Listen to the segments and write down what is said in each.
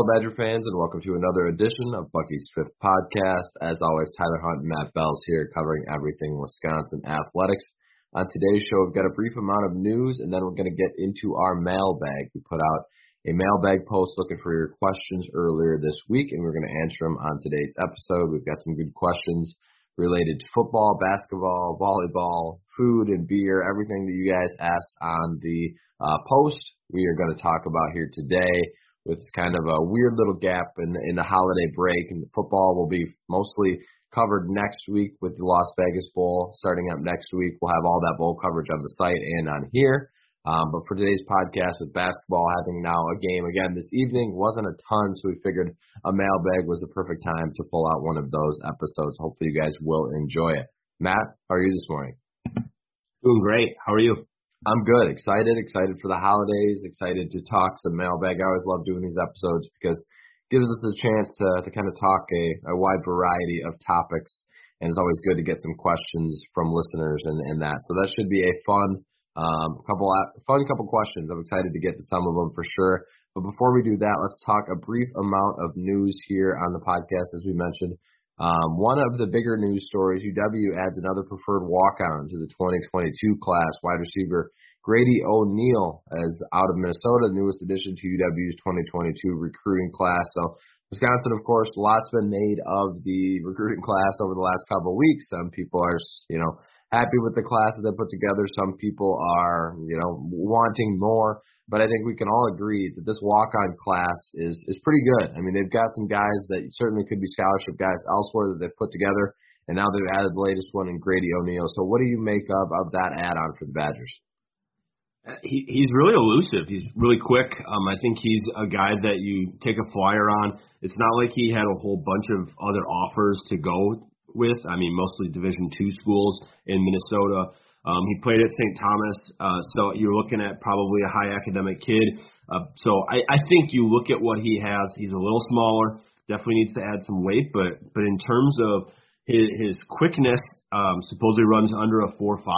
Hello, Badger fans, and welcome to another edition of Bucky's Fifth Podcast. As always, Tyler Hunt and Matt Belz here covering everything Wisconsin athletics. On today's show, we've got a brief amount of news, and then we're going to get into our mailbag. We put out a mailbag post looking for your questions earlier this week, and we're going to answer them on today's episode. We've got some good questions related to football, basketball, volleyball, food and beer, everything that you guys asked on the uh, post. We are going to talk about here today with kind of a weird little gap in, in the holiday break, and football will be mostly covered next week with the Las Vegas Bowl. Starting up next week, we'll have all that bowl coverage on the site and on here. Um, but for today's podcast with basketball having now a game again this evening, wasn't a ton, so we figured a mailbag was the perfect time to pull out one of those episodes. Hopefully you guys will enjoy it. Matt, how are you this morning? Doing great. How are you? I'm good. Excited, excited for the holidays, excited to talk some mailbag. I always love doing these episodes because it gives us the chance to, to kind of talk a, a wide variety of topics. And it's always good to get some questions from listeners and, and that. So that should be a fun um, couple fun couple questions. I'm excited to get to some of them for sure. But before we do that, let's talk a brief amount of news here on the podcast, as we mentioned. Um, one of the bigger news stories: UW adds another preferred walk-on to the 2022 class. Wide receiver Grady O'Neill is out of Minnesota, the newest addition to UW's 2022 recruiting class. So Wisconsin, of course, lots been made of the recruiting class over the last couple of weeks. Some people are, you know, happy with the class that they put together. Some people are, you know, wanting more. But I think we can all agree that this walk-on class is is pretty good. I mean, they've got some guys that certainly could be scholarship guys elsewhere that they've put together, and now they've added the latest one in Grady O'Neill. So, what do you make of of that add-on for the Badgers? He, he's really elusive. He's really quick. Um, I think he's a guy that you take a flyer on. It's not like he had a whole bunch of other offers to go with. I mean, mostly Division two schools in Minnesota. Um, he played at St. Thomas, uh, so you're looking at probably a high academic kid. Uh, so I, I think you look at what he has. He's a little smaller. Definitely needs to add some weight, but but in terms of his, his quickness um, supposedly runs under a 4 5,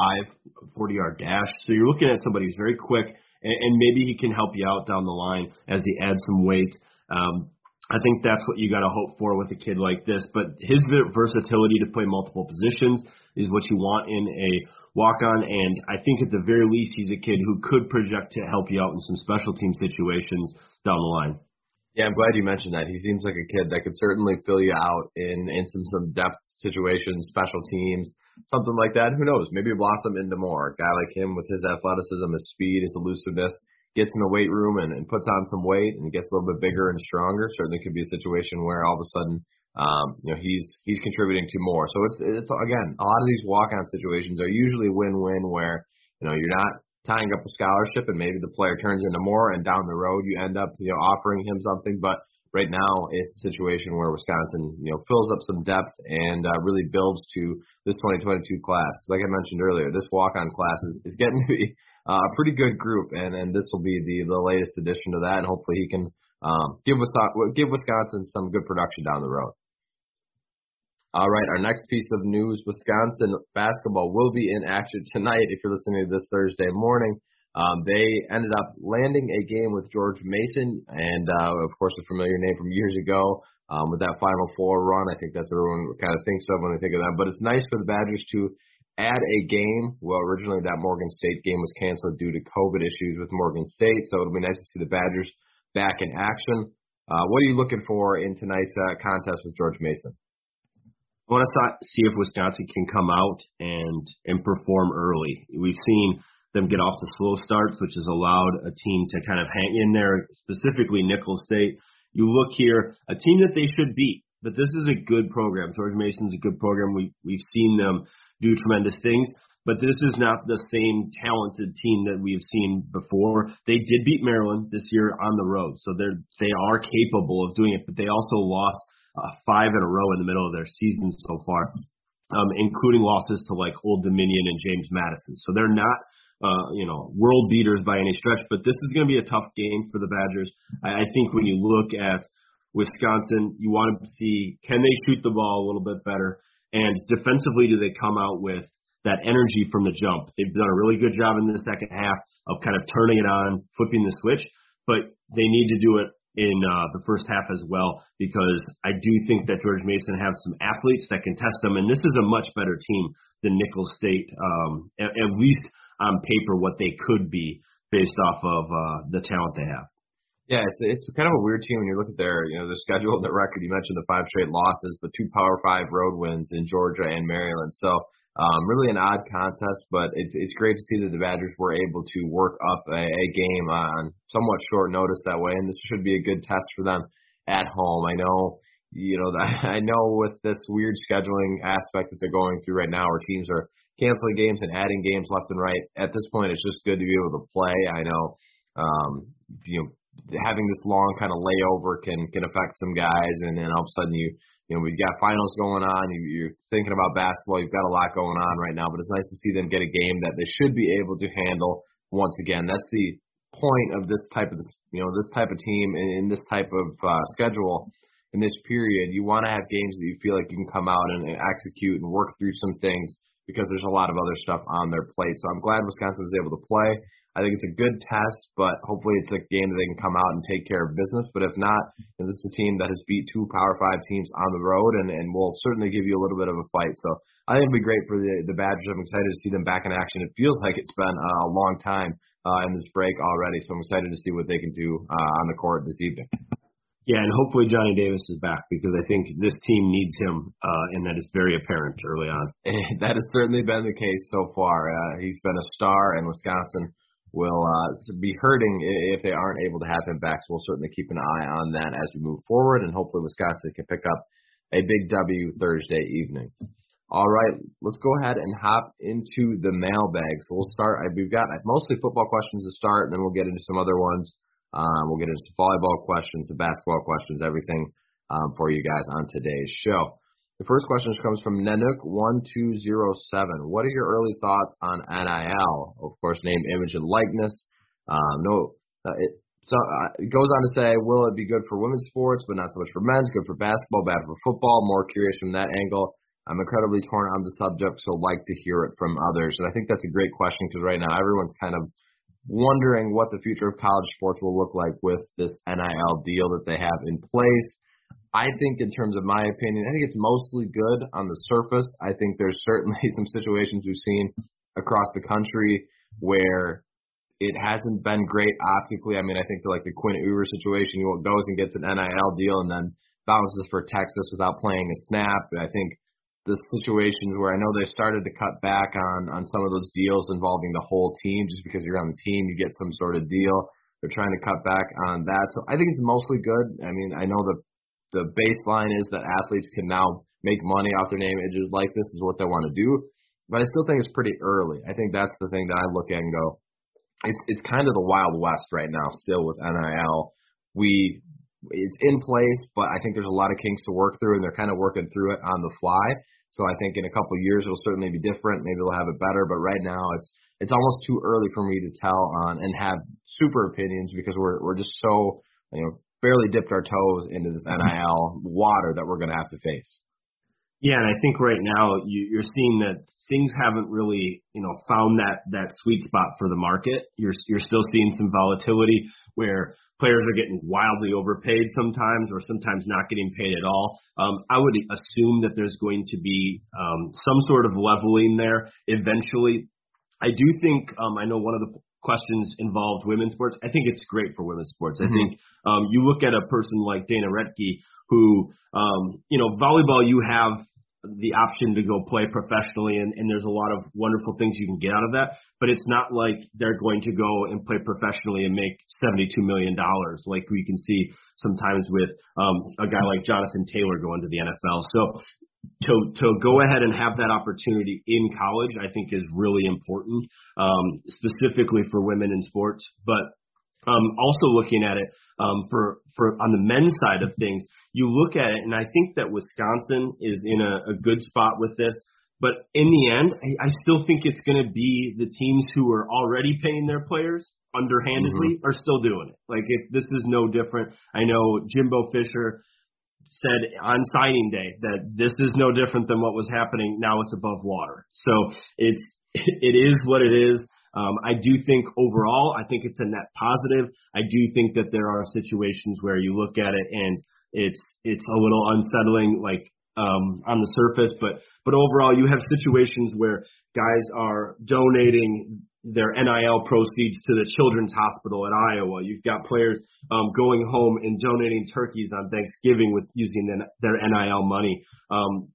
40 yard dash. So you're looking at somebody who's very quick, and, and maybe he can help you out down the line as he adds some weight. Um, I think that's what you got to hope for with a kid like this. But his versatility to play multiple positions is what you want in a walk on. And I think at the very least, he's a kid who could project to help you out in some special team situations down the line. Yeah, I'm glad you mentioned that. He seems like a kid that could certainly fill you out in in some some depth situations, special teams, something like that. Who knows? Maybe blossom into more. A guy like him with his athleticism, his speed, his elusiveness, gets in the weight room and, and puts on some weight and gets a little bit bigger and stronger. Certainly could be a situation where all of a sudden, um, you know, he's he's contributing to more. So it's it's again a lot of these walk on situations are usually win-win where you know you're not tying up a scholarship and maybe the player turns into more and down the road you end up you know offering him something but right now it's a situation where Wisconsin you know fills up some depth and uh, really builds to this 2022 class because like I mentioned earlier this walk on class is, is getting to be uh, a pretty good group and and this will be the the latest addition to that and hopefully he can um, give Wisconsin give Wisconsin some good production down the road. All right, our next piece of news Wisconsin basketball will be in action tonight if you're listening to this Thursday morning. Um, they ended up landing a game with George Mason, and uh, of course, a familiar name from years ago um, with that Final Four run. I think that's what everyone kind of thinks of when they think of that. But it's nice for the Badgers to add a game. Well, originally that Morgan State game was canceled due to COVID issues with Morgan State, so it'll be nice to see the Badgers back in action. Uh, what are you looking for in tonight's uh, contest with George Mason? I want to see if Wisconsin can come out and and perform early. We've seen them get off to slow starts, which has allowed a team to kind of hang in there, specifically Nicholls State. You look here, a team that they should beat, but this is a good program. George Mason's a good program. We we've seen them do tremendous things, but this is not the same talented team that we've seen before. They did beat Maryland this year on the road, so they're they are capable of doing it, but they also lost uh, five in a row in the middle of their season so far. Um, including losses to like Old Dominion and James Madison. So they're not uh, you know, world beaters by any stretch, but this is going to be a tough game for the Badgers. I, I think when you look at Wisconsin, you want to see can they shoot the ball a little bit better, and defensively, do they come out with that energy from the jump? They've done a really good job in the second half of kind of turning it on, flipping the switch, but they need to do it in uh, the first half as well because I do think that George Mason has some athletes that can test them, and this is a much better team than Nicholls State, um, at, at least on paper, what they could be based off of uh, the talent they have. Yeah, it's it's kind of a weird team when you look at their you know their schedule, and their record. You mentioned the five straight losses, but two Power Five road wins in Georgia and Maryland. So um, really an odd contest, but it's it's great to see that the Badgers were able to work up a, a game on somewhat short notice that way, and this should be a good test for them at home. I know, you know, that I know with this weird scheduling aspect that they're going through right now, where teams are canceling games and adding games left and right. At this point, it's just good to be able to play. I know, um, you know, having this long kind of layover can can affect some guys, and then all of a sudden you you know, we've got finals going on. You, you're thinking about basketball. You've got a lot going on right now, but it's nice to see them get a game that they should be able to handle. Once again, that's the point of this type of you know this type of team in, in this type of uh, schedule in this period. You want to have games that you feel like you can come out and, and execute and work through some things because there's a lot of other stuff on their plate. So I'm glad Wisconsin was able to play. I think it's a good test, but hopefully it's a game that they can come out and take care of business. But if not, you know, this is a team that has beat two Power Five teams on the road, and and will certainly give you a little bit of a fight. So I think it'll be great for the the Badgers. I'm excited to see them back in action. It feels like it's been a long time uh, in this break already, so I'm excited to see what they can do uh, on the court this evening. Yeah, and hopefully Johnny Davis is back because I think this team needs him, uh, and that is very apparent early on. that has certainly been the case so far. Uh, he's been a star, and Wisconsin will uh, be hurting if they aren't able to have him back. So we'll certainly keep an eye on that as we move forward, and hopefully Wisconsin can pick up a big W Thursday evening. All right, let's go ahead and hop into the mailbag. So we'll start. We've got mostly football questions to start, and then we'll get into some other ones. Um, we'll get into some volleyball questions, the basketball questions, everything um, for you guys on today's show. The first question comes from Nenuk1207. What are your early thoughts on NIL? Of course, name, image, and likeness. Um, no, uh, it, so uh, it goes on to say, will it be good for women's sports, but not so much for men's? Good for basketball, bad for football. More curious from that angle. I'm incredibly torn on the subject, so like to hear it from others. And I think that's a great question because right now everyone's kind of wondering what the future of college sports will look like with this NIL deal that they have in place. I think, in terms of my opinion, I think it's mostly good on the surface. I think there's certainly some situations we've seen across the country where it hasn't been great optically. I mean, I think like the Quinn Ewers situation, he goes and gets an NIL deal and then bounces for Texas without playing a snap. I think the situations where I know they started to cut back on on some of those deals involving the whole team, just because you're on the team, you get some sort of deal. They're trying to cut back on that, so I think it's mostly good. I mean, I know the the baseline is that athletes can now make money off their name images like this is what they want to do. But I still think it's pretty early. I think that's the thing that I look at and go, it's it's kind of the wild west right now still with NIL. We it's in place, but I think there's a lot of kinks to work through, and they're kind of working through it on the fly. So I think in a couple of years it'll certainly be different. Maybe they'll have it better, but right now it's it's almost too early for me to tell on and have super opinions because we're we're just so you know barely dipped our toes into this NIL water that we're going to have to face. Yeah, and I think right now you, you're seeing that things haven't really, you know, found that that sweet spot for the market. You're you're still seeing some volatility where players are getting wildly overpaid sometimes, or sometimes not getting paid at all. Um, I would assume that there's going to be um, some sort of leveling there eventually. I do think um, I know one of the questions involved women's sports. I think it's great for women's sports. Mm-hmm. I think um, you look at a person like Dana Rettke, who, um, you know, volleyball, you have the option to go play professionally and, and there's a lot of wonderful things you can get out of that but it's not like they're going to go and play professionally and make 72 million dollars like we can see sometimes with um a guy like Jonathan Taylor going to the NFL so to to go ahead and have that opportunity in college I think is really important um specifically for women in sports but um, also looking at it um, for for on the men's side of things, you look at it, and I think that Wisconsin is in a, a good spot with this. But in the end, I, I still think it's going to be the teams who are already paying their players underhandedly mm-hmm. are still doing it. Like if this is no different. I know Jimbo Fisher said on signing day that this is no different than what was happening. Now it's above water. So it's it is what it is. Um, I do think overall, I think it's a net positive. I do think that there are situations where you look at it and it's it's a little unsettling, like um, on the surface, but but overall, you have situations where guys are donating their NIL proceeds to the Children's Hospital at Iowa. You've got players um, going home and donating turkeys on Thanksgiving with using the, their NIL money. Um,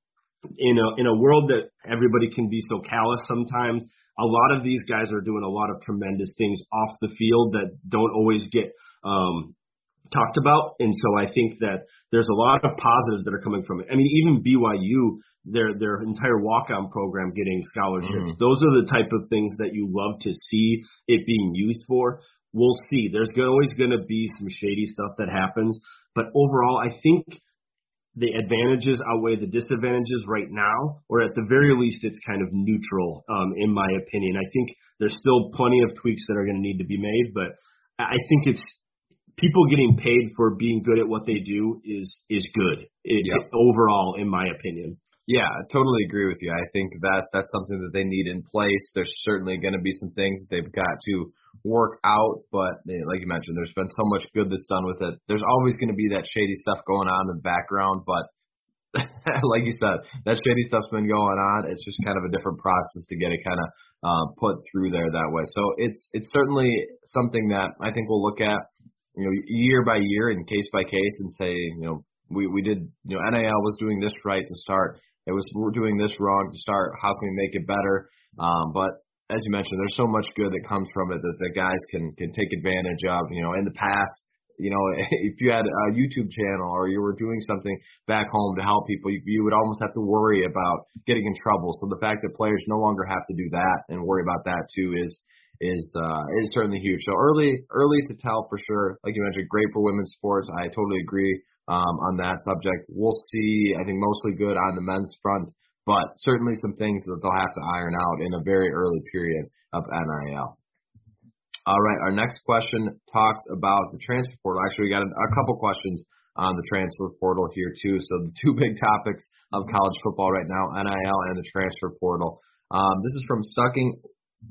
in a in a world that everybody can be so callous sometimes, a lot of these guys are doing a lot of tremendous things off the field that don't always get um, talked about. And so I think that there's a lot of positives that are coming from it. I mean, even BYU, their their entire walk-on program getting scholarships. Mm-hmm. Those are the type of things that you love to see it being used for. We'll see. There's always going to be some shady stuff that happens, but overall, I think the advantages outweigh the disadvantages right now, or at the very least, it's kind of neutral, um, in my opinion. I think there's still plenty of tweaks that are going to need to be made, but I think it's people getting paid for being good at what they do is is good it, overall, in my opinion. Yeah, I totally agree with you. I think that that's something that they need in place. There's certainly going to be some things that they've got to work out, but eh, like you mentioned, there's been so much good that's done with it. There's always going to be that shady stuff going on in the background, but like you said, that shady stuff's been going on. It's just kind of a different process to get it kind of uh, put through there that way. So it's it's certainly something that I think we'll look at, you know, year by year and case by case, and say, you know, we we did, you know, NIL was doing this right to start. It was we're doing this wrong to start. How can we make it better? Um, but as you mentioned, there's so much good that comes from it that the guys can can take advantage of. You know, in the past, you know, if you had a YouTube channel or you were doing something back home to help people, you, you would almost have to worry about getting in trouble. So the fact that players no longer have to do that and worry about that too is is uh, is certainly huge. So early early to tell for sure. Like you mentioned, great for women's sports. I totally agree um, on that subject. We'll see. I think mostly good on the men's front but certainly some things that they'll have to iron out in a very early period of NIL. All right, our next question talks about the transfer portal. Actually, we got a, a couple questions on the transfer portal here too. So the two big topics of college football right now, NIL and the transfer portal. Um, this is from Stucking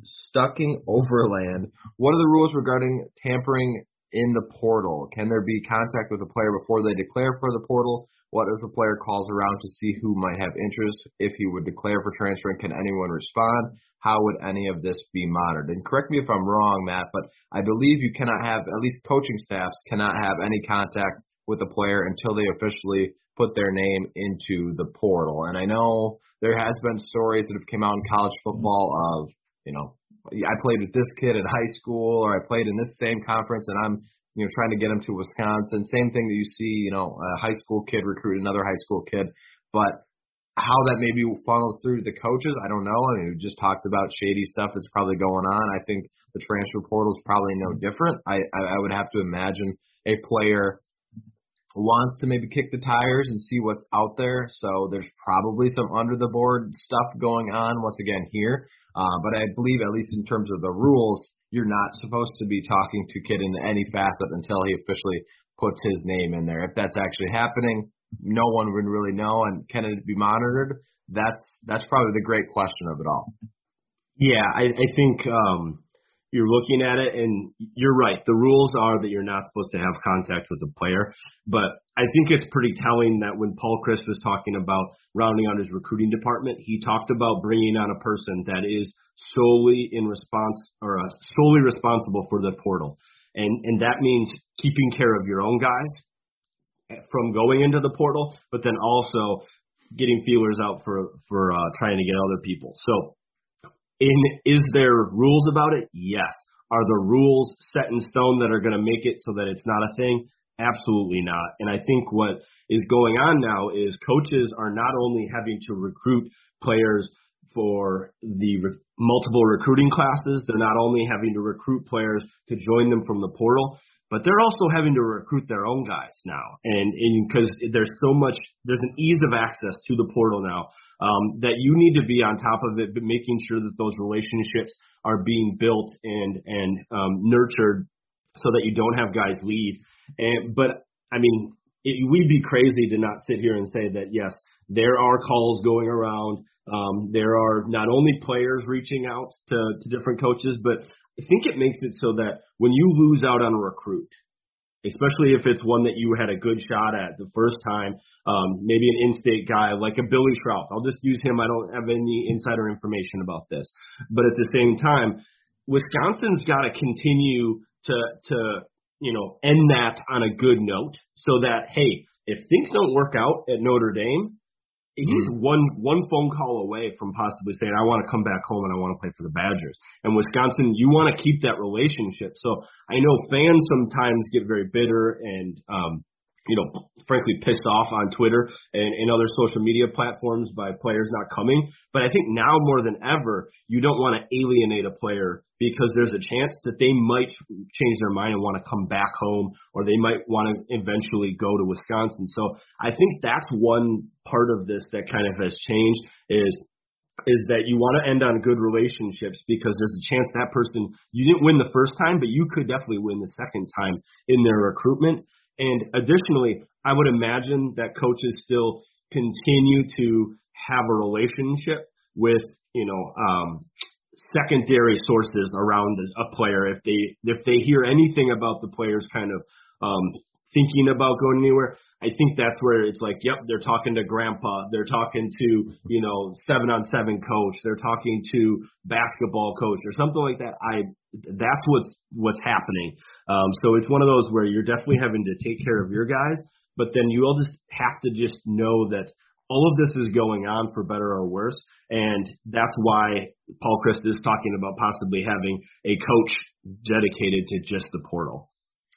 Stucking Overland. What are the rules regarding tampering in the portal? Can there be contact with a player before they declare for the portal? What if a player calls around to see who might have interest? If he would declare for transferring, can anyone respond? How would any of this be monitored? And correct me if I'm wrong, Matt, but I believe you cannot have, at least coaching staffs cannot have any contact with a player until they officially put their name into the portal. And I know there has been stories that have come out in college football of, you know, I played with this kid in high school or I played in this same conference and I'm you know, trying to get him to Wisconsin. Same thing that you see, you know, a high school kid recruit another high school kid. But how that maybe funnels through to the coaches, I don't know. I mean, we just talked about shady stuff that's probably going on. I think the transfer portal is probably no different. I, I, I would have to imagine a player wants to maybe kick the tires and see what's out there. So there's probably some under the board stuff going on once again here. Uh, but I believe, at least in terms of the rules, you're not supposed to be talking to Kid in any facet until he officially puts his name in there. If that's actually happening, no one would really know. And can it be monitored? That's that's probably the great question of it all. Yeah, I, I think um, you're looking at it and you're right. The rules are that you're not supposed to have contact with the player, but I think it's pretty telling that when Paul Chryst was talking about rounding out his recruiting department, he talked about bringing on a person that is solely in response or uh, solely responsible for the portal. And, and that means keeping care of your own guys from going into the portal, but then also getting feelers out for, for, uh, trying to get other people. So in is there rules about it? Yes. Are the rules set in stone that are going to make it so that it's not a thing? Absolutely not. And I think what is going on now is coaches are not only having to recruit players for the re- multiple recruiting classes, they're not only having to recruit players to join them from the portal, but they're also having to recruit their own guys now. And because there's so much, there's an ease of access to the portal now um, that you need to be on top of it, but making sure that those relationships are being built and and um, nurtured so that you don't have guys leave. And but I mean, it, we'd be crazy to not sit here and say that yes, there are calls going around. Um, there are not only players reaching out to, to different coaches, but I think it makes it so that when you lose out on a recruit, especially if it's one that you had a good shot at the first time. Um, maybe an in-state guy like a Billy Schrauth. I'll just use him. I don't have any insider information about this, but at the same time, Wisconsin's got to continue to to you know end that on a good note, so that hey, if things don't work out at Notre Dame, he's mm-hmm. one one phone call away from possibly saying, I want to come back home and I want to play for the Badgers. And Wisconsin, you want to keep that relationship. So I know fans sometimes get very bitter and um, you know, frankly pissed off on Twitter and, and other social media platforms by players not coming. But I think now more than ever, you don't want to alienate a player because there's a chance that they might change their mind and want to come back home or they might want to eventually go to Wisconsin. So I think that's one part of this that kind of has changed is is that you want to end on good relationships because there's a chance that person you didn't win the first time, but you could definitely win the second time in their recruitment. And additionally, I would imagine that coaches still continue to have a relationship with, you know, um, secondary sources around a player. If they if they hear anything about the player's kind of um, thinking about going anywhere, I think that's where it's like, yep, they're talking to grandpa, they're talking to, you know, seven on seven coach, they're talking to basketball coach or something like that. I that's what's what's happening. Um, so it's one of those where you're definitely having to take care of your guys, but then you all just have to just know that all of this is going on for better or worse, and that's why Paul Chryst is talking about possibly having a coach dedicated to just the portal.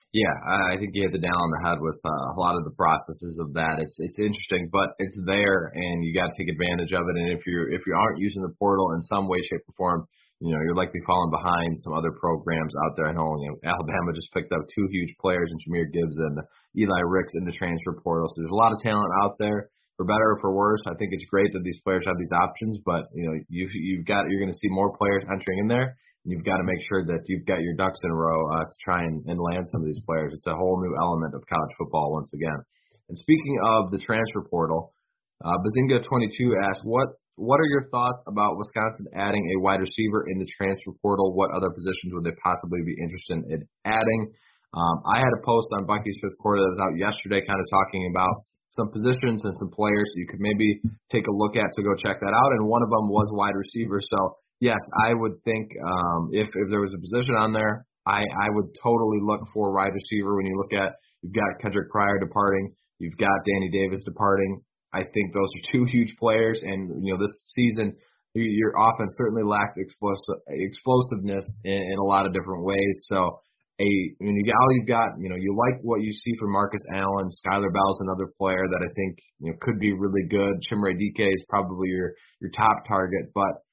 Yeah, I think you hit the nail on the head with uh, a lot of the processes of that. It's it's interesting, but it's there, and you got to take advantage of it. And if you if you aren't using the portal in some way, shape, or form, you know you're likely falling behind some other programs out there. I know, you know Alabama just picked up two huge players in Jahmyr Gibbs and Eli Ricks in the transfer portal. So there's a lot of talent out there, for better or for worse. I think it's great that these players have these options, but you know you you've got you're going to see more players entering in there And you've got to make sure that you've got your ducks in a row uh, to try and, and land some of these players. It's a whole new element of college football once again. And speaking of the transfer portal, uh, Bazinga22 asked, "What what are your thoughts about Wisconsin adding a wide receiver in the transfer portal? What other positions would they possibly be interested in adding?" Um, I had a post on Bucky's fifth quarter that was out yesterday, kind of talking about some positions and some players you could maybe take a look at. So go check that out. And one of them was wide receiver. So yes, I would think um, if if there was a position on there, I I would totally look for wide receiver. When you look at you've got Kendric Pryor departing, you've got Danny Davis departing. I think those are two huge players, and you know this season your offense certainly lacked explosive explosiveness in, in a lot of different ways. So a when you got all you've got, you know, you like what you see from Markus Allen, Skyler Bell's another player that I think you know could be really good. Chimere Dike is probably your your top target, but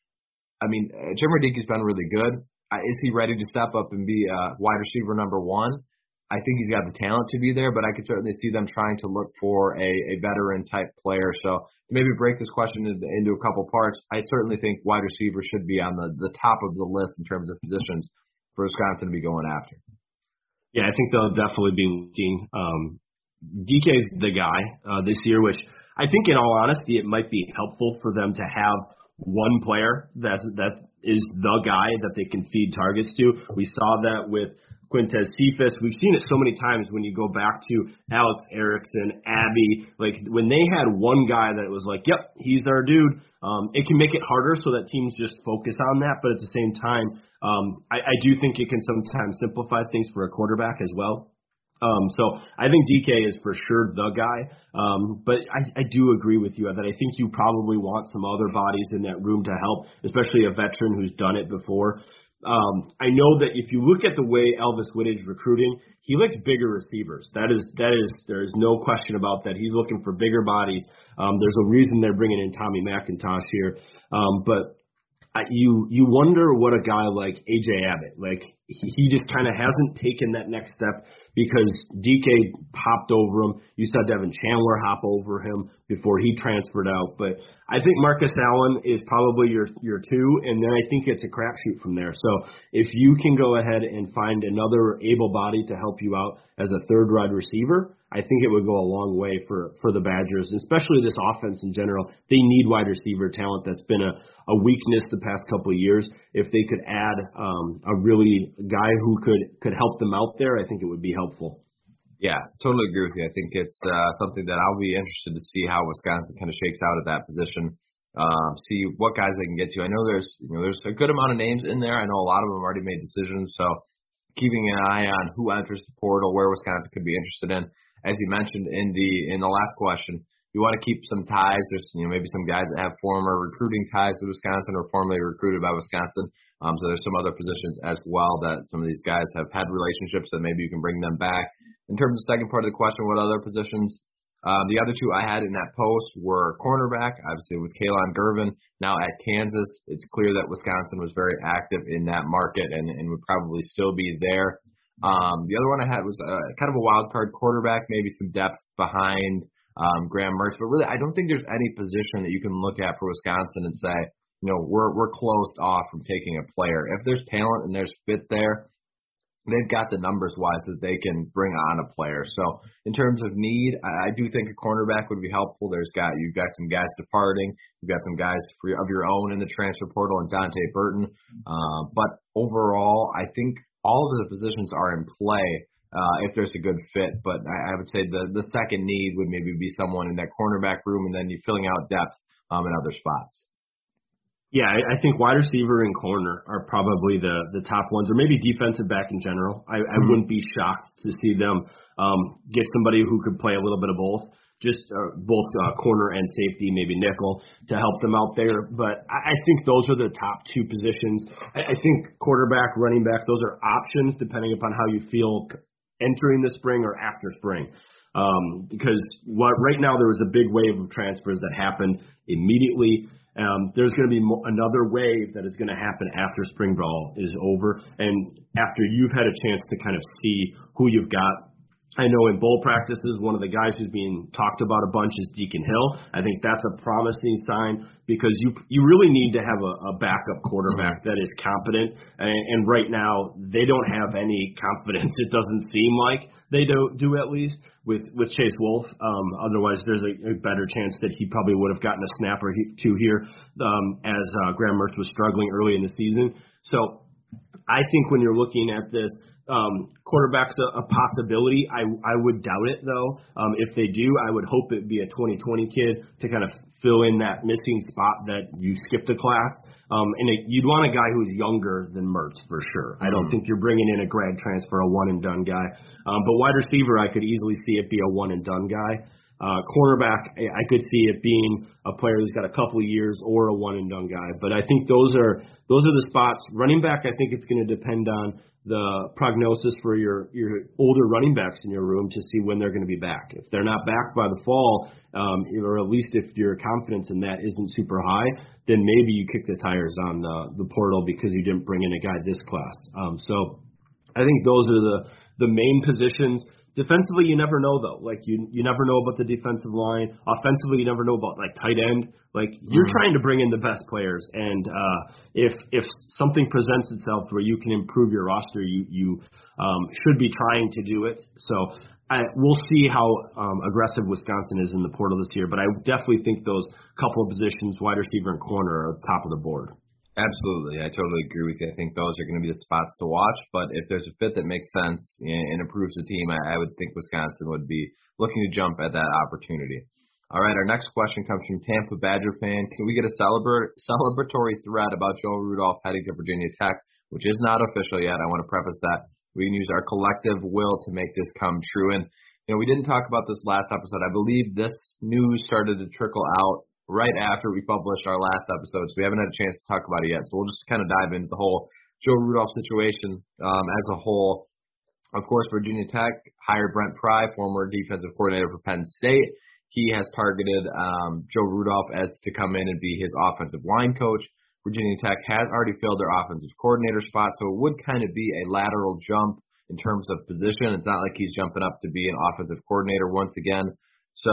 I mean, uh, Jim Radicki's been really good. Uh, is he ready to step up and be uh, wide receiver number one? I think he's got the talent to be there, but I could certainly see them trying to look for a, a veteran type player. So maybe break this question into, into a couple parts. I certainly think wide receiver should be on the, the top of the list in terms of positions for Wisconsin to be going after. Yeah, I think they'll definitely be looking. Um, Dike's the guy uh, this year, which I think, in all honesty, it might be helpful for them to have one player that's that is the guy that they can feed targets to. We saw that with Quintez Cephus. We've seen it so many times when you go back to Alex Erickson, Abby, like when they had one guy that was like, yep, he's our dude. Um, it can make it harder so that teams just focus on that, but at the same time, um, I, I do think it can sometimes simplify things for a quarterback as well. Um, so I think Dike is for sure the guy. Um, but I, I do agree with you that I think you probably want some other bodies in that room to help, especially a veteran who's done it before. Um, I know that if you look at the way Alvis Whitted is recruiting, he likes bigger receivers. That is that is there is no question about that. He's looking for bigger bodies. Um, there's a reason they're bringing in Tommy McIntosh here. Um, but you you wonder what a guy like AJ Abbott, like he, just kind of hasn't taken that next step because Dike popped over him. You saw Devin Chandler hop over him before he transferred out, but I think Markus Allen is probably your your two, and then I think it's a crapshoot from there. So if you can go ahead and find another able body to help you out as a third wide receiver, I think it would go a long way for for the Badgers, especially this offense in general. They need wide receiver talent. That's been a a weakness the past couple of years. If they could add um, a really guy who could could help them out there, I think it would be helpful. Yeah, totally agree with you. I think it's uh, something that I'll be interested to see how Wisconsin kind of shakes out at that position. Um, see what guys they can get to. I know there's you know there's a good amount of names in there. I know a lot of them already made decisions, so keeping an eye on who enters the portal, where Wisconsin could be interested in as you mentioned in the in the last question, you want to keep some ties. There's you know maybe some guys that have former recruiting ties to Wisconsin or formerly recruited by Wisconsin. Um, so there's some other positions as well that some of these guys have had relationships that maybe you can bring them back. In terms of the second part of the question, what other positions? Um, the other two I had in that post were cornerback, obviously with Kalon Gervin now at Kansas. It's clear that Wisconsin was very active in that market and, and would probably still be there. Um, the other one I had was uh, kind of a wild card quarterback, maybe some depth behind um, Graham Mertz, but really I don't think there's any position that you can look at for Wisconsin and say, you know, we're we're closed off from taking a player. If there's talent and there's fit there, they've got the numbers wise that they can bring on a player. So in terms of need, I, I do think a cornerback would be helpful. There's got you've got some guys departing, you've got some guys free of your own in the transfer portal and Dante Burton. Uh, but overall, I think all of the positions are in play uh, if there's a good fit. But I, I would say the the second need would maybe be someone in that cornerback room, and then you filling out depth um, in other spots. Yeah, I, I think wide receiver and corner are probably the the top ones, or maybe defensive back in general. I, I mm-hmm. wouldn't be shocked to see them um, get somebody who could play a little bit of both just uh, both uh, corner and safety, maybe nickel, to help them out there. But I, I think those are the top two positions. I, I think quarterback, running back, those are options depending upon how you feel entering the spring or after spring. Um, because what right now there was a big wave of transfers that happened immediately. Um, there's going to be mo- another wave that is going to happen after spring ball is over, and after you've had a chance to kind of see who you've got I know in bowl practices, one of the guys who's being talked about a bunch is Deacon Hill. I think that's a promising sign because you you really need to have a, a backup quarterback that is competent. And, and right now, they don't have any confidence. It doesn't seem like they don't do at least with with Chase Wolf. Um, otherwise, there's a, a better chance that he probably would have gotten a snap or two here um, as uh, Graham Mertz was struggling early in the season. So I think when you're looking at this um, quarterback's a, a possibility. I I would doubt it though. Um, if they do, I would hope it be a 2020 kid to kind of fill in that missing spot that you skipped a class. Um, and it, you'd want a guy who's younger than Mertz for sure. I don't mm-hmm. think you're bringing in a grad transfer, a one and done guy. Um, but wide receiver, I could easily see it be a one and done guy. Uh, cornerback, I I could see it being a player who's got a couple of years or a one and done guy. But I think those are those are the spots. Running back, I think it's going to depend on the prognosis for your your older running backs in your room to see when they're going to be back. If they're not back by the fall, um, or at least if your confidence in that isn't super high, then maybe you kick the tires on the the portal because you didn't bring in a guy this class. Um, so I think those are the the main positions. Defensively, you never know though. Like you, you never know about the defensive line. Offensively, you never know about like tight end. Like you're mm. trying to bring in the best players, and uh, if if something presents itself where you can improve your roster, you you um, should be trying to do it. So I, we'll see how um, aggressive Wisconsin is in the portal this year, but I definitely think those couple of positions, wide receiver and corner, are top of the board. Absolutely, I totally agree with you. I think those are going to be the spots to watch. But if there's a fit that makes sense and, improves the team, I, would think Wisconsin would be looking to jump at that opportunity. All right, our next question comes from Tampa Badger fan. Can we get a celebra- celebratory thread about Joe Rudolph heading to Virginia Tech, which is not official yet? I want to preface that we can use our collective will to make this come true. And you know, we didn't talk about this last episode. I believe this news started to trickle out right after we published our last episode, so we haven't had a chance to talk about it yet. So we'll just kind of dive into the whole Joe Rudolph situation um, as a whole. Of course, Virginia Tech hired Brent Pry, former defensive coordinator for Penn State. He has targeted um, Joe Rudolph as to come in and be his offensive line coach. Virginia Tech has already filled their offensive coordinator spot, so it would kind of be a lateral jump in terms of position. It's not like he's jumping up to be an offensive coordinator once again. So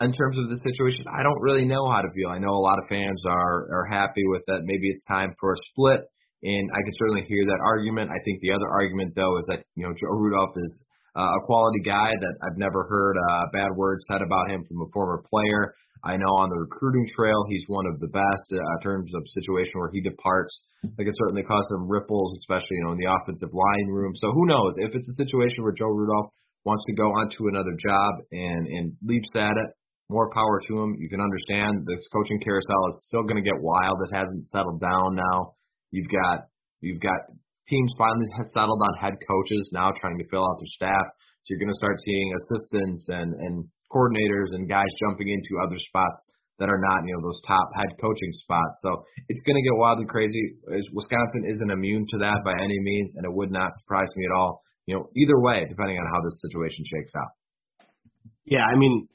in terms of the situation, I don't really know how to feel. I know a lot of fans are are happy with that. Maybe it's time for a split, and I can certainly hear that argument. I think the other argument though is that you know Joe Rudolph is uh, a quality guy that I've never heard uh, bad words said about him from a former player. I know on the recruiting trail he's one of the best uh, in terms of situation where he departs. That could certainly cause some ripples, especially you know in the offensive line room. So who knows if it's a situation where Joe Rudolph wants to go on to another job and and leaps at it more power to him. You can understand this coaching carousel is still going to get wild. It hasn't settled down now. You've got you've got teams finally settled on head coaches now trying to fill out their staff. So you're going to start seeing assistants and and coordinators and guys jumping into other spots that are not you know those top head coaching spots. So it's going to get wildly crazy. Wisconsin isn't immune to that by any means, and it would not surprise me at all. You know, either way, depending on how this situation shakes out. Yeah, I mean,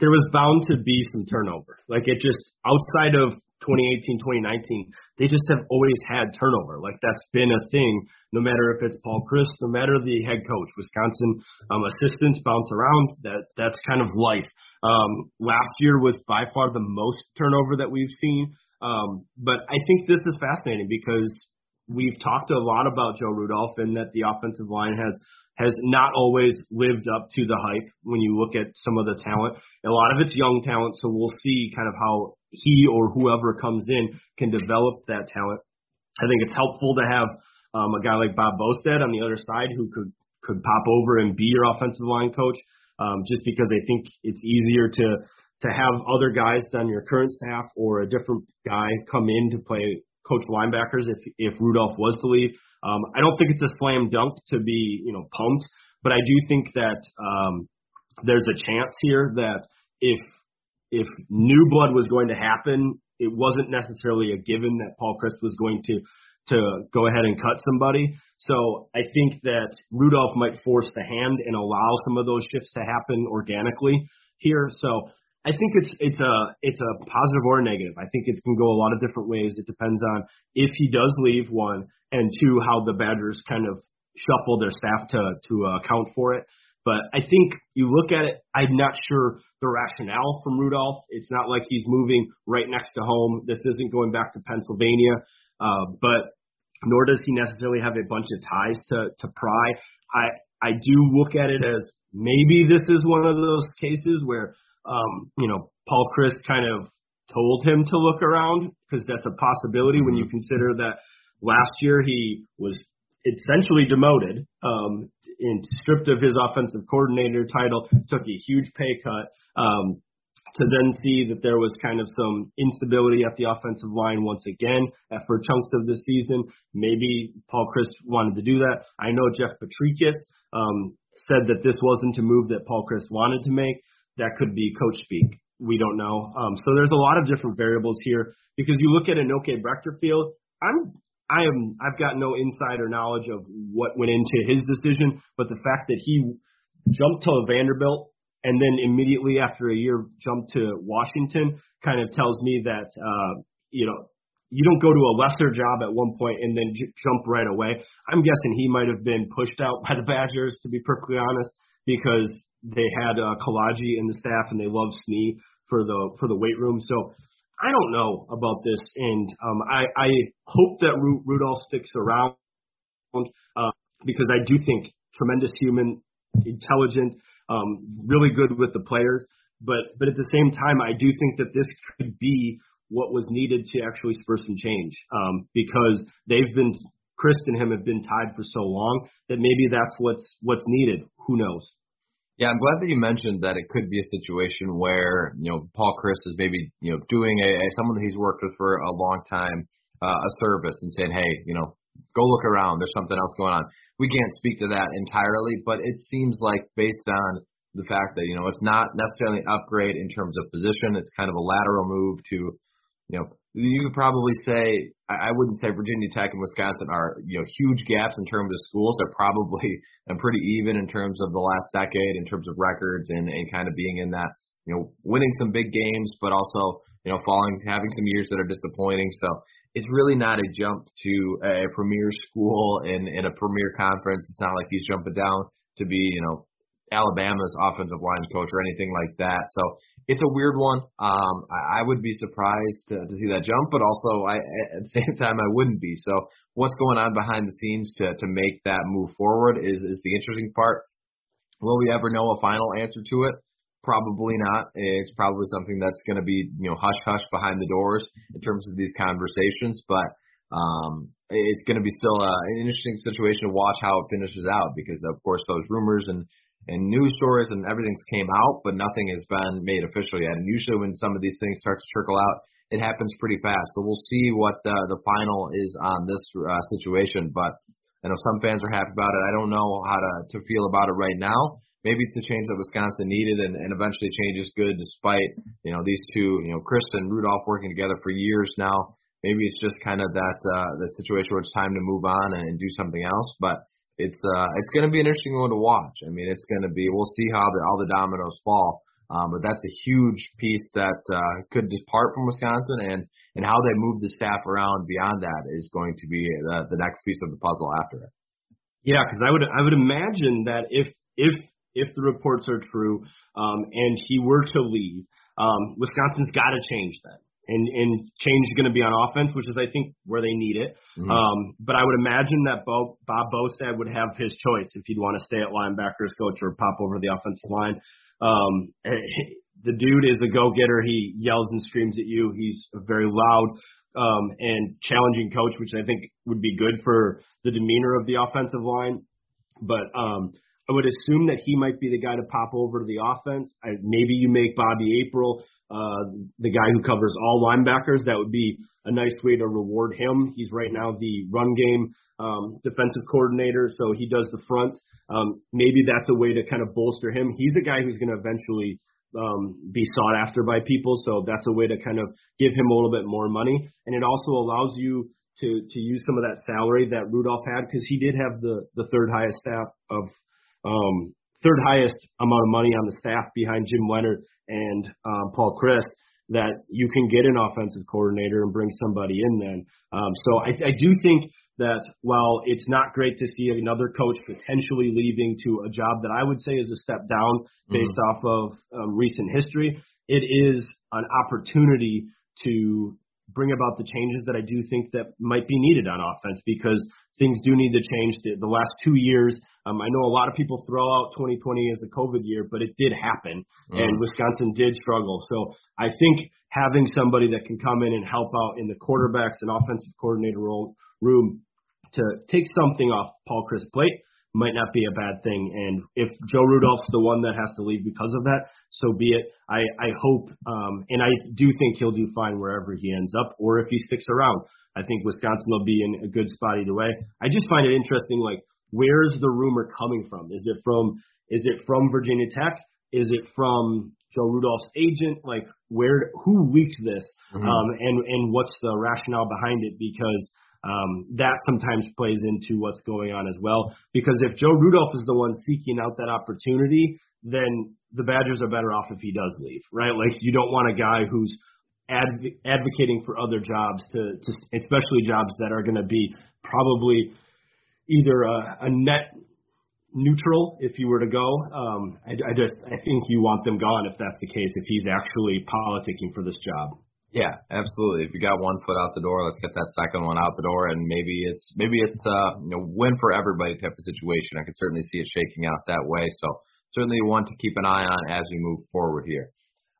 there was bound to be some turnover. Like it just outside of 2018, 2019, they just have always had turnover. Like that's been a thing, no matter if it's Paul Chryst, no matter the head coach. Wisconsin um, assistants bounce around. That that's kind of life. Um, last year was by far the most turnover that we've seen. Um, but I think this is fascinating because we've talked a lot about Joe Rudolph and that the offensive line has has not always lived up to the hype when you look at some of the talent. A lot of it's young talent, so we'll see kind of how he or whoever comes in can develop that talent. I think it's helpful to have um, a guy like Bob Bostad on the other side who could could pop over and be your offensive line coach, um, just because I think it's easier to to have other guys than your current staff or a different guy come in to play coach linebackers if if Rudolph was to leave. Um, I don't think it's a slam dunk to be you know pumped, but I do think that um, there's a chance here that if if new blood was going to happen, it wasn't necessarily a given that Paul Chryst was going to to go ahead and cut somebody. So I think that Rudolph might force the hand and allow some of those shifts to happen organically here. So I think it's it's a it's a positive or a negative. I think it can go a lot of different ways. It depends on if he does leave one, and two, how the Badgers kind of shuffle their staff to to account for it. But I think you look at it, I'm not sure the rationale from Rudolph. It's not like he's moving right next to home. This isn't going back to Pennsylvania, uh, but nor does he necessarily have a bunch of ties to to Pry. I I do look at it as maybe this is one of those cases where um, you know, Paul Chryst kind of told him to look around because that's a possibility when you mm-hmm. consider that last year he was essentially demoted um, and stripped of his offensive coordinator title, took a huge pay cut. Um, to then see that there was kind of some instability at the offensive line once again for chunks of the season. Maybe Paul Chryst wanted to do that. I know Jeff Potrykus um, said that this wasn't a move that Paul Chryst wanted to make that could be coach speak. We don't know. Um, so there's a lot of different variables here because you look at an Inoke Breckterfield. I'm I am I've got no insider knowledge of what went into his decision, but the fact that he jumped to Vanderbilt and then immediately after a year jumped to Washington kind of tells me that uh, you know you don't go to a lesser job at one point and then j- jump right away. I'm guessing he might have been pushed out by the Badgers, to be perfectly honest, because they had uh, Kolodziej in the staff and they loved Snee for the for the weight room. So I don't know about this, and um, I, I hope that Ru- Rudolph sticks around uh, because I do think tremendous human intelligent, um, really good with the players. But but at the same time, I do think that this could be what was needed to actually spur some change um, because they've been Chryst and him have been tied for so long that maybe that's what's what's needed. Who knows? Yeah, I'm glad that you mentioned that it could be a situation where you know Paul Chryst is maybe you know doing a, a someone that he's worked with for a long time uh, a service and saying, hey, you know, go look around. There's something else going on. We can't speak to that entirely, but it seems like based on the fact that you know it's not necessarily an upgrade in terms of position. It's kind of a lateral move to, you know, you could probably say I wouldn't say Virginia Tech and Wisconsin are you know huge gaps in terms of schools. They're probably and pretty even in terms of the last decade in terms of records and and kind of being in that you know winning some big games, but also you know falling having some years that are disappointing. So it's really not a jump to a premier school in in a premier conference. It's not like he's jumping down to be you know Alabama's offensive line coach or anything like that. So it's a weird one. Um, I, I would be surprised to, to see that jump, but also I, at the same time I wouldn't be. So what's going on behind the scenes to to make that move forward is is the interesting part. Will we ever know a final answer to it? Probably not. It's probably something that's going to be you know hush hush behind the doors in terms of these conversations, but. Um, it's going to be still uh, an interesting situation to watch how it finishes out because, of course, those rumors and and news stories and everything's came out, but nothing has been made official yet. And usually when some of these things start to trickle out, it happens pretty fast. So we'll see what the the final is on this uh, situation. But I know some fans are happy about it. I don't know how to to feel about it right now. Maybe it's a change that Wisconsin needed, and, and eventually change is good, despite you know these two, you know, Chryst and Rudolph working together for years now. Maybe it's just kind of that uh, that situation where it's time to move on and do something else. But it's uh it's going to be an interesting one to watch. I mean, it's going to be we'll see how the all the dominoes fall. Um, but that's a huge piece that uh, could depart from Wisconsin, and and how they move the staff around beyond that is going to be the, the next piece of the puzzle after it. Yeah, because I would I would imagine that if if if the reports are true, um, and he were to leave, um, Wisconsin's got to change that and and change is going to be on offense, which is I think where they need it. Mm-hmm. Um, but I would imagine that Bo, Bob Bostad would have his choice if he'd want to stay at linebackers coach or pop over the offensive line. Um, the dude is a go-getter. He yells and screams at you. He's a very loud um, and challenging coach, which I think would be good for the demeanor of the offensive line. But um, I would assume that he might be the guy to pop over to the offense. I, maybe you make Bobby April uh, the guy who covers all linebackers. That would be a nice way to reward him. He's right now the run game um, defensive coordinator, so he does the front. Um, maybe that's a way to kind of bolster him. He's a guy who's going to eventually um, be sought after by people, so that's a way to kind of give him a little bit more money, and it also allows you to to use some of that salary that Rudolph had because he did have the the third highest staff of um, third highest amount of money on the staff behind Jim Leonhard and um, Paul Chryst that you can get an offensive coordinator and bring somebody in then. Um, so I, I do think that while it's not great to see another coach potentially leaving to a job that I would say is a step down based mm-hmm. off of um, recent history, it is an opportunity to bring about the changes that I do think that might be needed on offense because things do need to change. The, the last two years, um, I know a lot of people throw out 2020 as the COVID year, but it did happen, mm. and Wisconsin did struggle. So I think having somebody that can come in and help out in the quarterbacks and offensive coordinator role room to take something off Paul Chryst plate might not be a bad thing. And if Joe Rudolph's the one that has to leave because of that, so be it. I, I hope, um, and I do think he'll do fine wherever he ends up, or if he sticks around. I think Wisconsin will be in a good spot either way. I just find it interesting, like, where's the rumor coming from? Is it from, is it from Virginia Tech? Is it from Joe Rudolph's agent? Like, where, who leaked this? Mm-hmm. Um, and, and what's the rationale behind it? Because, um, that sometimes plays into what's going on as well. Because if Joe Rudolph is the one seeking out that opportunity, then the Badgers are better off if he does leave, right? Like you don't want a guy who's adv- advocating for other jobs to, to especially jobs that are going to be probably either a, a net neutral if you were to go. Um, I, I just I think you want them gone if that's the case. If he's actually politicking for this job. Yeah, absolutely. If you got one foot out the door, let's get that second one out the door, and maybe it's maybe it's uh you know win for everybody type of situation. I could certainly see it shaking out that way. So certainly one to keep an eye on as we move forward here.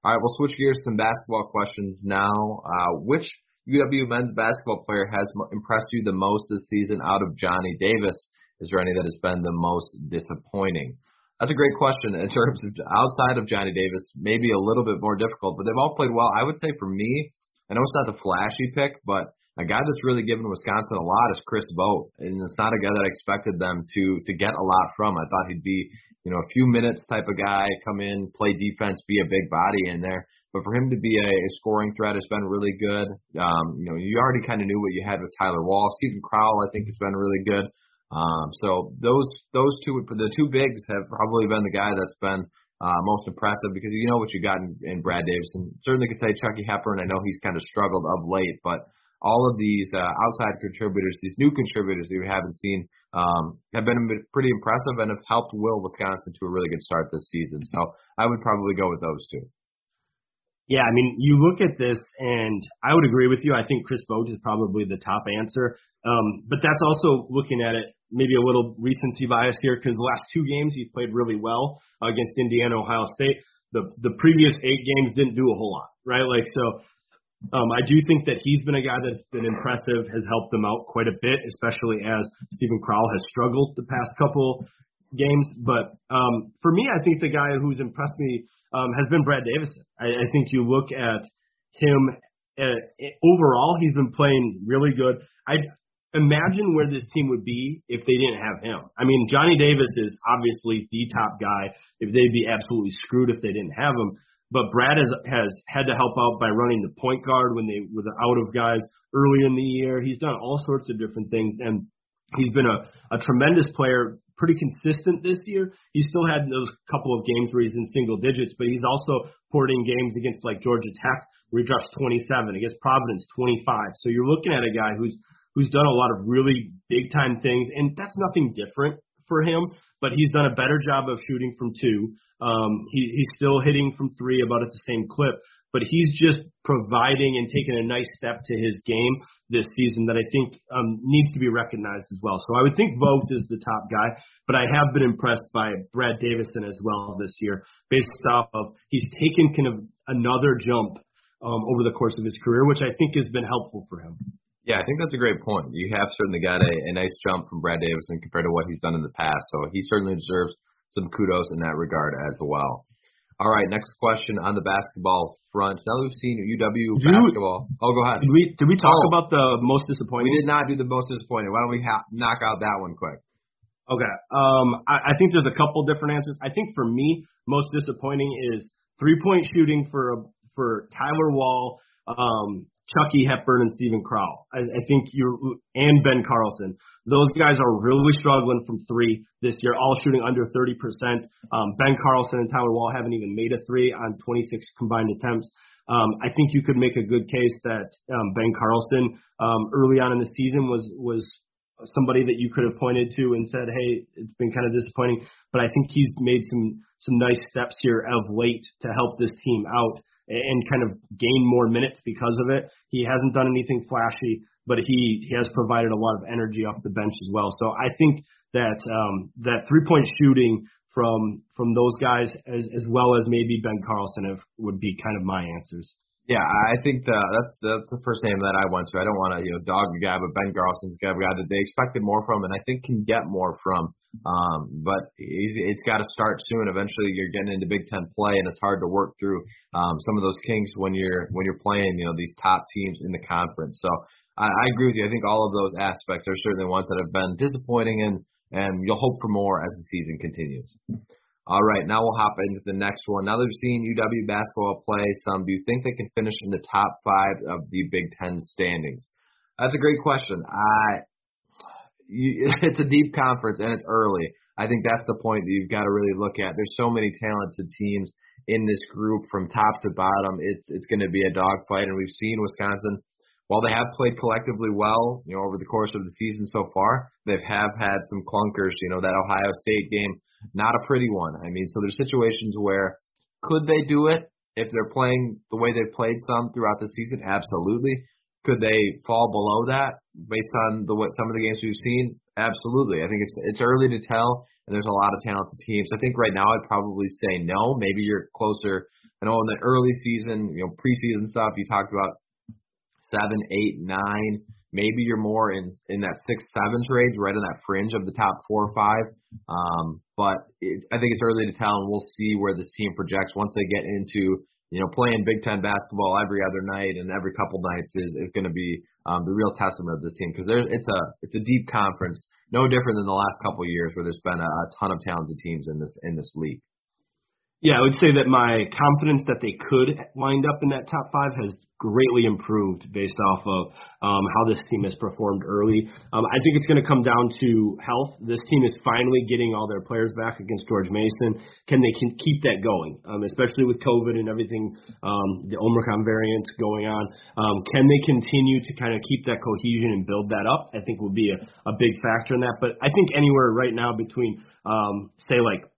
All right, we'll switch gears to some basketball questions now. Uh, which UW men's basketball player has impressed you the most this season out of Johnny Davis? Is there any that has been the most disappointing? That's a great question. In terms of outside of Johnny Davis, maybe a little bit more difficult, but they've all played well. I would say for me, I know it's not the flashy pick, but a guy that's really given Wisconsin a lot is Chris Vogt, and it's not a guy that I expected them to to get a lot from. I thought he'd be, you know, a few minutes type of guy, come in, play defense, be a big body in there. But for him to be a, a scoring threat has been really good. Um, you know, you already kind of knew what you had with Tyler Wahl. Steven Crowl, I think, has been really good. Um, so those those two the two bigs have probably been the guy that's been uh, most impressive because you know what you got in, in Brad Davison. Certainly could say Chucky Hepburn. I know he's kind of struggled of late, but all of these uh, outside contributors, these new contributors that we haven't seen, um, have been pretty impressive and have helped will Wisconsin to a really good start this season. So I would probably go with those two. Yeah, I mean, you look at this, and I would agree with you. I think Chris Vogt is probably the top answer. Um, but that's also looking at it maybe a little recency bias here because the last two games he's played really well uh, against Indiana, Ohio State. The the previous eight games didn't do a whole lot, right? Like so, um, I do think that he's been a guy that's been impressive, has helped them out quite a bit, especially as Steven Crowl has struggled the past couple games. But um, for me, I think the guy who's impressed me um, has been Brad Davison. I, I think you look at him uh, overall, he's been playing really good. I imagine where this team would be if they didn't have him. I mean, Johnny Davis is obviously the top guy. If they'd be absolutely screwed if they didn't have him. But Brad has has had to help out by running the point guard when they were out of guys early in the year. He's done all sorts of different things, and he's been a, a tremendous player, pretty consistent this year. He still had those couple of games where he's in single digits, but he's also poured in games against like Georgia Tech where he drops 27, against Providence 25. So you're looking at a guy who's who's done a lot of really big time things, and that's nothing different for him. But he's done a better job of shooting from two. Um, he, he's still hitting from three about at the same clip, but he's just providing and taking a nice step to his game this season that I think um, needs to be recognized as well. So I would think Vogt is the top guy, but I have been impressed by Brad Davison as well this year, based off of he's taken kind of another jump um, over the course of his career, which I think has been helpful for him. Yeah, I think that's a great point. You have certainly got a, a nice jump from Brad Davison compared to what he's done in the past. So he certainly deserves some kudos in that regard as well. All right, next question on the basketball front. Now we've seen UW did basketball. We, oh, go ahead. Did we did we talk oh, about the most disappointing? We did not do the most disappointing. Why don't we ha- knock out that one quick? Okay. Um, I, I think there's a couple different answers. I think for me, most disappointing is three point shooting for a, for Tyler Wahl. Um, Chucky Hepburn and Steven Crowl. I, I think you and Ben Carlson. Those guys are really struggling from three this year, all shooting under 30%. Um, ben Carlson and Tyler Wahl haven't even made a three on 26 combined attempts. Um, I think you could make a good case that um, Ben Carlson um, early on in the season was was somebody that you could have pointed to and said, "Hey, it's been kind of disappointing," but I think he's made some some nice steps here of late to help this team out and kind of gain more minutes because of it. He hasn't done anything flashy, but he, he has provided a lot of energy off the bench as well. So I think that um, that three point shooting from from those guys as as well as maybe Ben Carlson if, would be kind of my answers. Yeah, I think the, that's that's the first name that I went to. I don't want to you know dog a guy, but Ben Carlson's a guy, guy that they expected more from, and I think can get more from. Um, but it's got to start soon. Eventually, you're getting into Big Ten play, and it's hard to work through um, some of those kinks when you're when you're playing you know these top teams in the conference. So I, I agree with you. I think all of those aspects are certainly ones that have been disappointing, and and you'll hope for more as the season continues. All right, now we'll hop into the next one. Now that we've seen UW basketball play some, do you think they can finish in the top five of the Big Ten standings? That's a great question. I, you, it's a deep conference and it's early. I think that's the point that you've got to really look at. There's so many talented teams in this group from top to bottom. It's it's going to be a dogfight, and we've seen Wisconsin. While they have played collectively well, you know, over the course of the season so far, they have had some clunkers. You know, that Ohio State game not a pretty one. I mean, so there's situations where could they do it? if they're playing the way they've played some throughout the season, absolutely. Could they fall below that based on the what some of the games we've seen? Absolutely. I think it's it's early to tell, and there's a lot of talented teams. I think right now I'd probably say no. Maybe you're closer. I know in the early season, you know, preseason stuff, you talked about seven, eight, nine. Maybe you're more in in that six, seven range, right on that fringe of the top four or five. Um, but it, I think it's early to tell, and we'll see where this team projects once they get into you know, playing Big Ten basketball every other night and every couple nights is is going to be um, the real testament of this team because it's a it's a deep conference, no different than the last couple of years where there's been a, a ton of talented teams in this in this league. Yeah, I would say that my confidence that they could wind up in that top five has greatly improved based off of um, how this team has performed early. Um, I think it's going to come down to health. This team is finally getting all their players back against George Mason. Can they can keep that going, um, especially with COVID and everything, um, the Omicron variant going on? Um, can they continue to kind of keep that cohesion and build that up? I think will be a, a big factor in that. But I think anywhere right now between, um, say, like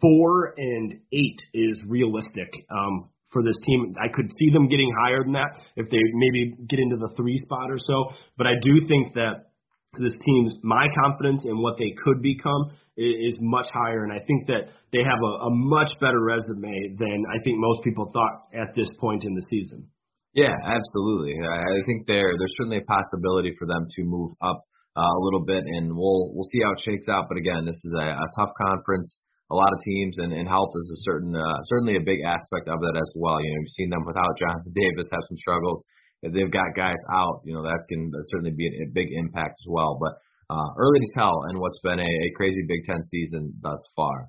four and eight is realistic. Um, for this team. I could see them getting higher than that if they maybe get into the three spot or so. But I do think that this team's my confidence in what they could become is, much higher, and I think that they have a, a much better resume than I think most people thought at this point in the season. Yeah, absolutely. I think there there's certainly a possibility for them to move up uh, a little bit, and we'll we'll see how it shakes out. But again, this is a, a tough conference a lot of teams, and, and health is a certain uh, certainly a big aspect of it as well. You know, we've seen them without Jonathan Davis have some struggles. If they've got guys out, you know that can certainly be a big impact as well. But uh, early to tell in what's been a, a crazy Big Ten season thus far.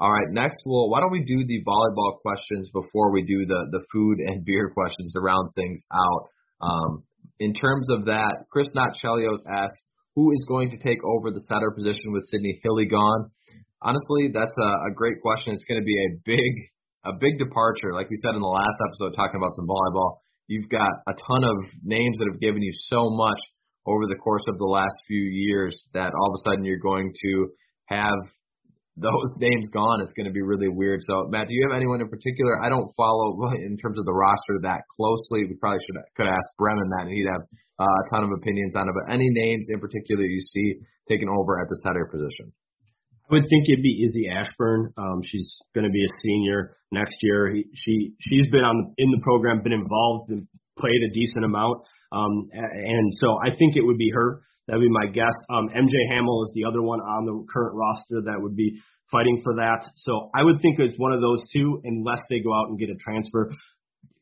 All right, next, well, why don't we do the volleyball questions before we do the the food and beer questions to round things out? Um, in terms of that, Chris Notchelios asked, who is going to take over the setter position with Sydney Hilley gone? Honestly, that's a, a great question. It's going to be a big, a big departure. Like we said in the last episode, talking about some volleyball, you've got a ton of names that have given you so much over the course of the last few years that all of a sudden you're going to have those names gone. It's going to be really weird. So, Matt, do you have anyone in particular? I don't follow in terms of the roster that closely. We probably should could ask Bremen that, and he'd have uh, a ton of opinions on it. But any names in particular you see taking over at the setter position? I would think it'd be Izzy Ashburn. Um, she's going to be a senior next year. He, she she's been on in the program, been involved, and played a decent amount. Um, and so I think it would be her. That'd be my guess. Um, MJ Hammill is the other one on the current roster that would be fighting for that. So I would think it's one of those two, unless they go out and get a transfer.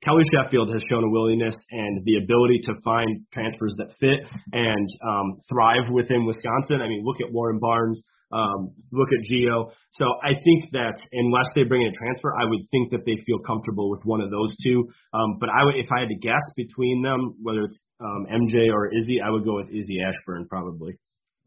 Kelly Sheffield has shown a willingness and the ability to find transfers that fit and um, thrive within Wisconsin. I mean, look at Lauren Barnes. Um, look at Geo. So I think that unless they bring in a transfer, I would think that they feel comfortable with one of those two. Um, but I would, if I had to guess between them, whether it's um, MJ or Izzy, I would go with Izzy Ashburn probably.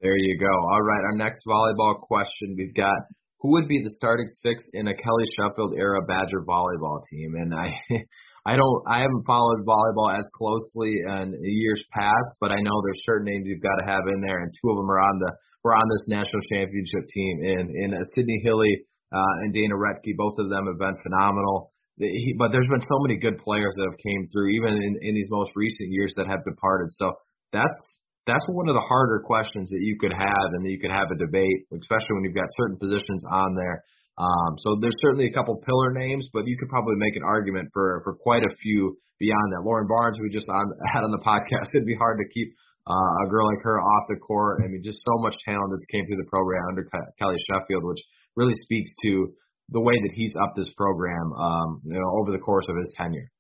There you go. All right, our next volleyball question we've got: Who would be the starting six in a Kelly Sheffield era Badger volleyball team? And I. I don't I haven't followed volleyball as closely in years past, but I know there's certain names you've got to have in there, and two of them are on the were on this national championship team in in uh, Sydney Hilley uh, and Dana Rettke. Both of them have been phenomenal. He, but there's been so many good players that have came through, even in, in these most recent years that have departed. So that's that's one of the harder questions that you could have and that you could have a debate, especially when you've got certain positions on there. Um, so there's certainly a couple pillar names, but you could probably make an argument for for quite a few beyond that. Lauren Barnes, we just on had on the podcast, it'd be hard to keep uh, a girl like her off the court. I mean, just so much talent that's came through the program under Kelly Sheffield, which really speaks to the way that he's upped this program, um, you know, over the course of his tenure.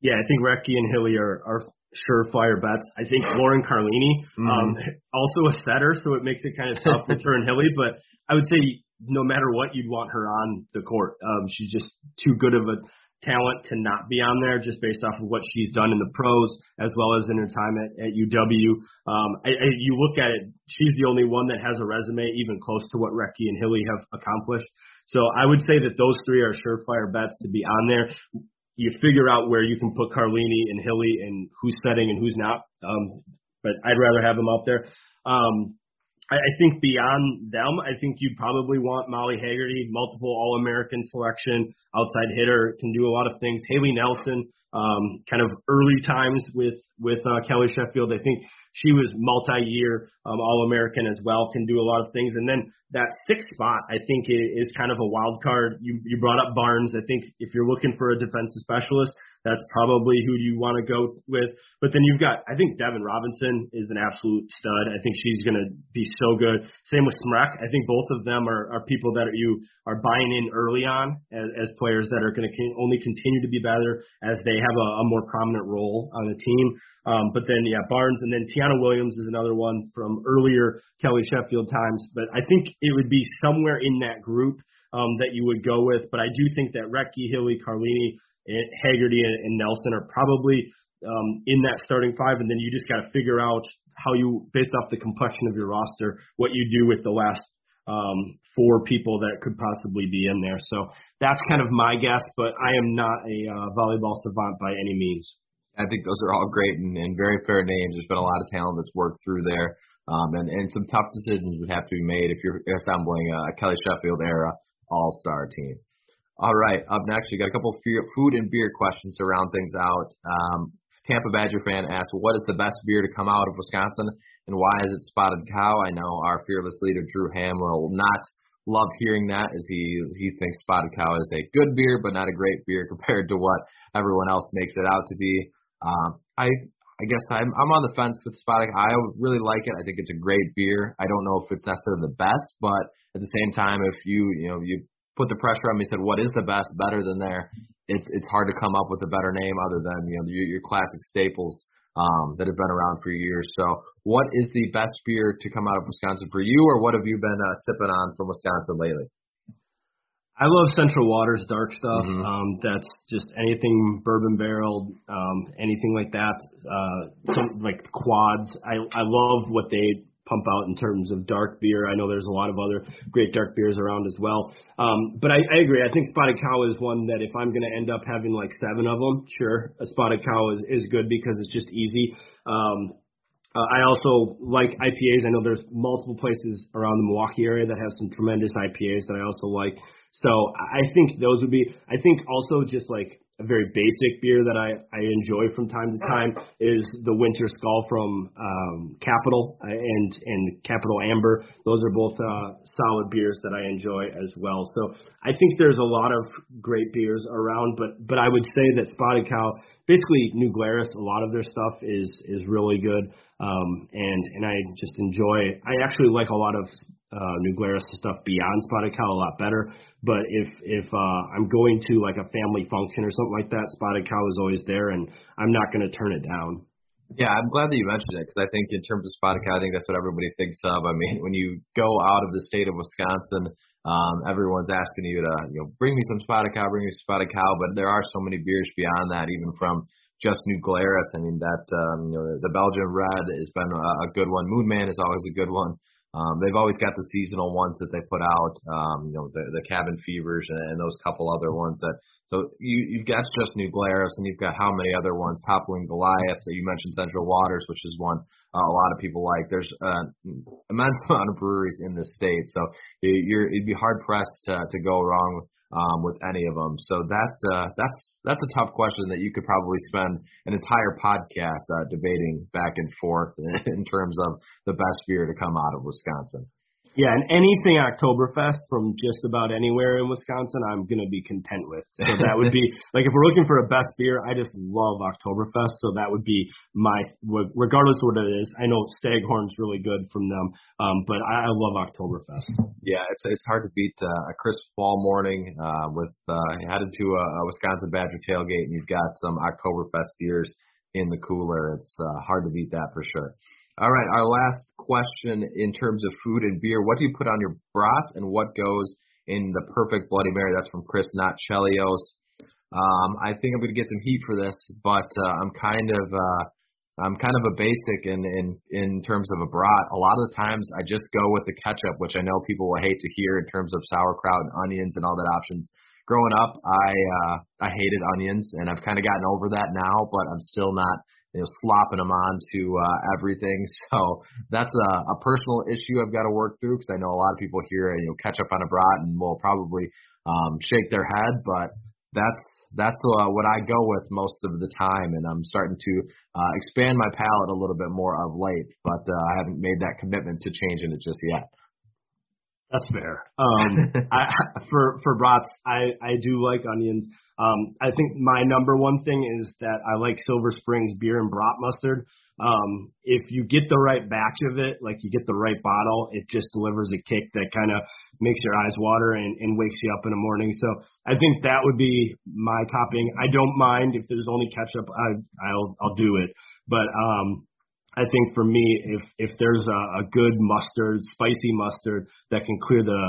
Yeah, I think Rettke and Hilley are, are surefire bets. I think Lauren Carlini, mm-hmm. um, also a setter, so it makes it kind of tough with her and Hilley. But I would say no matter what, you'd want her on the court. Um, she's just too good of a talent to not be on there just based off of what she's done in the pros as well as in her time at, at UW. Um, I, I, you look at it, she's the only one that has a resume even close to what Rettke and Hilley have accomplished. So I would say that those three are surefire bets to be on there. You figure out where you can put Carlini and Hilley and who's setting and who's not. Um, but I'd rather have them out there. Um, I, I think beyond them, I think you'd probably want Molly Haggerty, multiple All American selection, outside hitter, can do a lot of things. Haley Nelson, um, kind of early times with with uh, Kelly Sheffield. I think she was multi-year um, All-American as well, can do a lot of things. And then that sixth spot, I think, is kind of a wild card. You you brought up Barnes. I think if you're looking for a defensive specialist, that's probably who you want to go with. But then you've got, I think Devyn Robinson is an absolute stud. I think she's going to be so good. Same with Smrek. I think both of them are, are people that you are buying in early on as, as players that are going to only continue to be better as they have a, a more prominent role on the team. Um, but then, yeah, Barnes and then Tionna Williams is another one from earlier Kelly Sheffield times. But I think it would be somewhere in that group um, that you would go with. But I do think that Rettke, Hilley, Carlini, Haggerty and, Nelson are probably um, in that starting five, and then you just got to figure out how you, based off the complexion of your roster, what you do with the last um, four people that could possibly be in there. So that's kind of my guess, but I am not a uh, volleyball savant by any means. I think those are all great and, and very fair names. There's been a lot of talent that's worked through there, um, and, and some tough decisions would have to be made if you're assembling a Kelly Sheffield era All Star team. All right, up next, we got a couple food and beer questions to round things out. Um, Tampa Badger fan asks, what is the best beer to come out of Wisconsin, and why is it Spotted Cow? I know our fearless leader Drew Ham will not love hearing that, as he he thinks Spotted Cow is a good beer, but not a great beer compared to what everyone else makes it out to be. Um, I I guess I'm I'm on the fence with Spotted. I really like it. I think it's a great beer. I don't know if it's necessarily the best, but at the same time, if you you know you put the pressure on me. Said, what is the best better than there? It's it's hard to come up with a better name other than you know your, your classic staples um, that have been around for years. So, what is the best beer to come out of Wisconsin for you, or what have you been uh, sipping on from Wisconsin lately? I love Central Waters dark stuff. Mm-hmm. Um, that's just anything bourbon barreled, um, anything like that. Uh, some like quads. I I love what they pump out in terms of dark beer. I know there's a lot of other great dark beers around as well. Um, but I, I agree. I think Spotted Cow is one that if I'm going to end up having like seven of them, sure, a Spotted Cow is, is good because it's just easy. Um, uh, I also like IPAs. I know there's multiple places around the Milwaukee area that have some tremendous IPAs that I also like. So I think those would be. I think also just like a very basic beer that I, I enjoy from time to time is the Winter Skull from um, Capital uh, and and Capital Amber. Those are both uh, solid beers that I enjoy as well. So I think there's a lot of great beers around, but but I would say that Spotted Cow, basically New Glarus, a lot of their stuff is is really good. Um, and and I just enjoy. I actually like a lot of uh, New Glarus stuff beyond Spotted Cow a lot better. But if if uh, I'm going to like a family function or something like that, Spotted Cow is always there, and I'm not going to turn it down. Yeah, I'm glad that you mentioned it because I think in terms of Spotted Cow, I think that's what everybody thinks of. I mean, when you go out of the state of Wisconsin, um, everyone's asking you to you know bring me some Spotted Cow, bring me some Spotted Cow, but there are so many beers beyond that, even from just New Glarus. I mean, that um, you know the Belgian Red has been a, a good one. Moonman is always a good one. Um, they've always got the seasonal ones that they put out, um, you know, the, the cabin fevers and, and those couple other ones that. So you you've got just New Glarus and you've got how many other ones? Toppling Goliath. So you mentioned Central Waters, which is one uh, a lot of people like. There's an uh, immense amount of breweries in this state, so you're it'd be hard pressed to to go wrong um, with any of them. So that uh, that's that's a tough question that you could probably spend an entire podcast uh, debating back and forth in terms of the best beer to come out of Wisconsin. Yeah, and anything Oktoberfest from just about anywhere in Wisconsin, I'm gonna be content with. So that would be like if we're looking for a best beer, I just love Oktoberfest. So that would be my regardless of what it is. I know Staghorn's really good from them, um, but I, I love Oktoberfest. Yeah, it's it's hard to beat uh, a crisp fall morning uh, with uh, headed to a, a Wisconsin Badger tailgate, and you've got some Oktoberfest beers in the cooler. It's uh, hard to beat that for sure. All right, our last question in terms of food and beer. What do you put on your brats and what goes in the perfect Bloody Mary? That's from Chris, not Chelios. Um, I think I'm going to get some heat for this, but uh, I'm kind of uh, I'm kind of a basic in in in terms of a brat. A lot of the times I just go with the ketchup, which I know people will hate to hear in terms of sauerkraut and onions and all that options. Growing up, I uh, I hated onions, and I've kind of gotten over that now, but I'm still not you know, slopping them onto uh, everything. So that's a, a personal issue I've got to work through because I know a lot of people here, you know, catch up on a brat and will probably um, shake their head, but that's that's uh, what I go with most of the time, and I'm starting to uh, expand my palate a little bit more of late, but uh, I haven't made that commitment to changing it just yet. That's fair. Um, I, for for brats, I I do like onions. Um, I think my number one thing is that I like Silver Springs beer and brat mustard. Um, if you get the right batch of it, like you get the right bottle, it just delivers a kick that kind of makes your eyes water and, and wakes you up in the morning. So I think that would be my topping. I don't mind if there's only ketchup. I, I'll I'll do it, but um, I think for me, if if there's a, a good mustard, spicy mustard that can clear the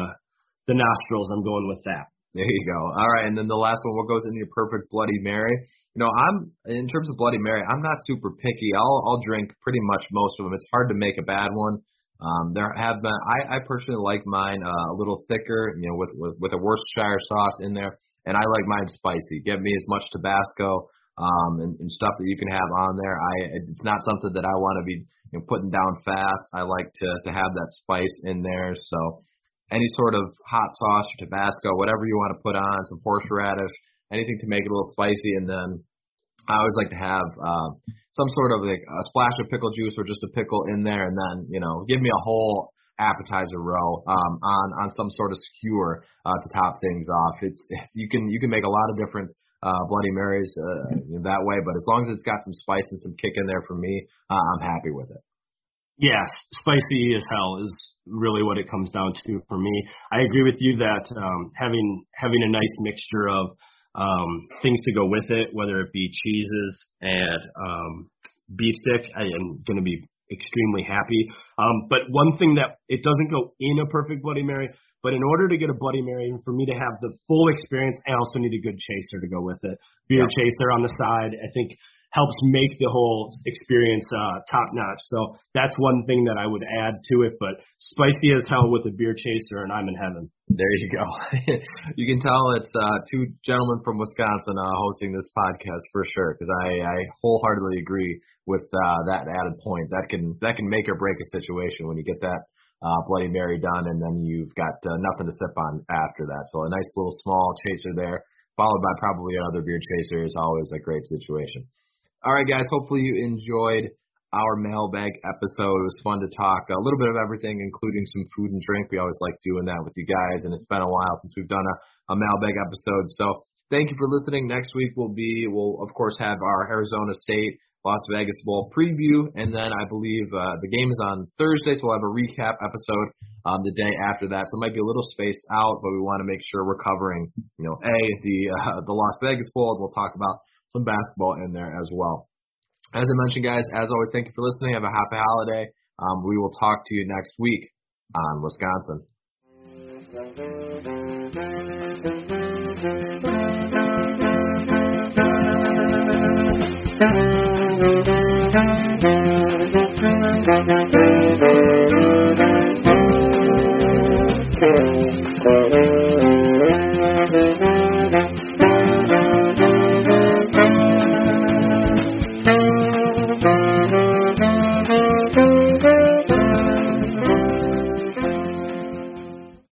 the nostrils, I'm going with that. There you go. All right, and then the last one, what goes in your perfect Bloody Mary? You know, I'm in terms of Bloody Mary, I'm not super picky. I'll I'll drink pretty much most of them. It's hard to make a bad one. Um, there have been. I, I personally like mine uh, a little thicker, you know, with, with with a Worcestershire sauce in there, and I like mine spicy. Give me as much Tabasco um, and, and stuff that you can have on there. I it's not something that I want to be you know, putting down fast. I like to to have that spice in there. So any sort of hot sauce or Tabasco, whatever you want to put on, some horseradish, anything to make it a little spicy, and then I always like to have uh, some sort of like a splash of pickle juice or just a pickle in there, and then you know give me a whole appetizer row um, on on some sort of skewer uh, to top things off. It's, it's you can you can make a lot of different uh, Bloody Marys uh, that way. But as long as it's got some spice and some kick in there for me, uh, I'm happy with it. Yes, spicy as hell is really what it comes down to for me. I agree with you that um, having having a nice mixture of um, things to go with it, whether it be cheeses and um, beef stick, I am going to be extremely happy. Um, but one thing that it doesn't go in a perfect Bloody Mary, but in order to get a Bloody Mary, and for me to have the full experience, I also need a good chaser to go with it. Beer yeah. chaser on the side, I think helps make the whole experience uh, top notch. So that's one thing that I would add to it. But spicy as hell with a beer chaser, and I'm in heaven. There you go. you can tell it's uh, two gentlemen from Wisconsin uh, hosting this podcast for sure, because I, I wholeheartedly agree with uh, that added point. That can that can make or break a situation when you get that uh, Bloody Mary done, and then you've got uh, nothing to sip on after that. So a nice little small chaser there, followed by probably another beer chaser, is always a great situation. All right, guys. Hopefully you enjoyed our mailbag episode. It was fun to talk a little bit of everything, including some food and drink. We always like doing that with you guys, and it's been a while since we've done a, a mailbag episode. So thank you for listening. Next week will be we'll of course have our Arizona State Las Vegas Bowl preview, and then I believe uh, the game is on Thursday, so we'll have a recap episode um, the day after that. So it might be a little spaced out, but we want to make sure we're covering, you know, a the uh, the Las Vegas Bowl. We'll talk about some basketball in there as well. As I mentioned, guys, as always, thank you for listening. Have a happy holiday. Um, we will talk to you next week on Wisconsin. Thank you.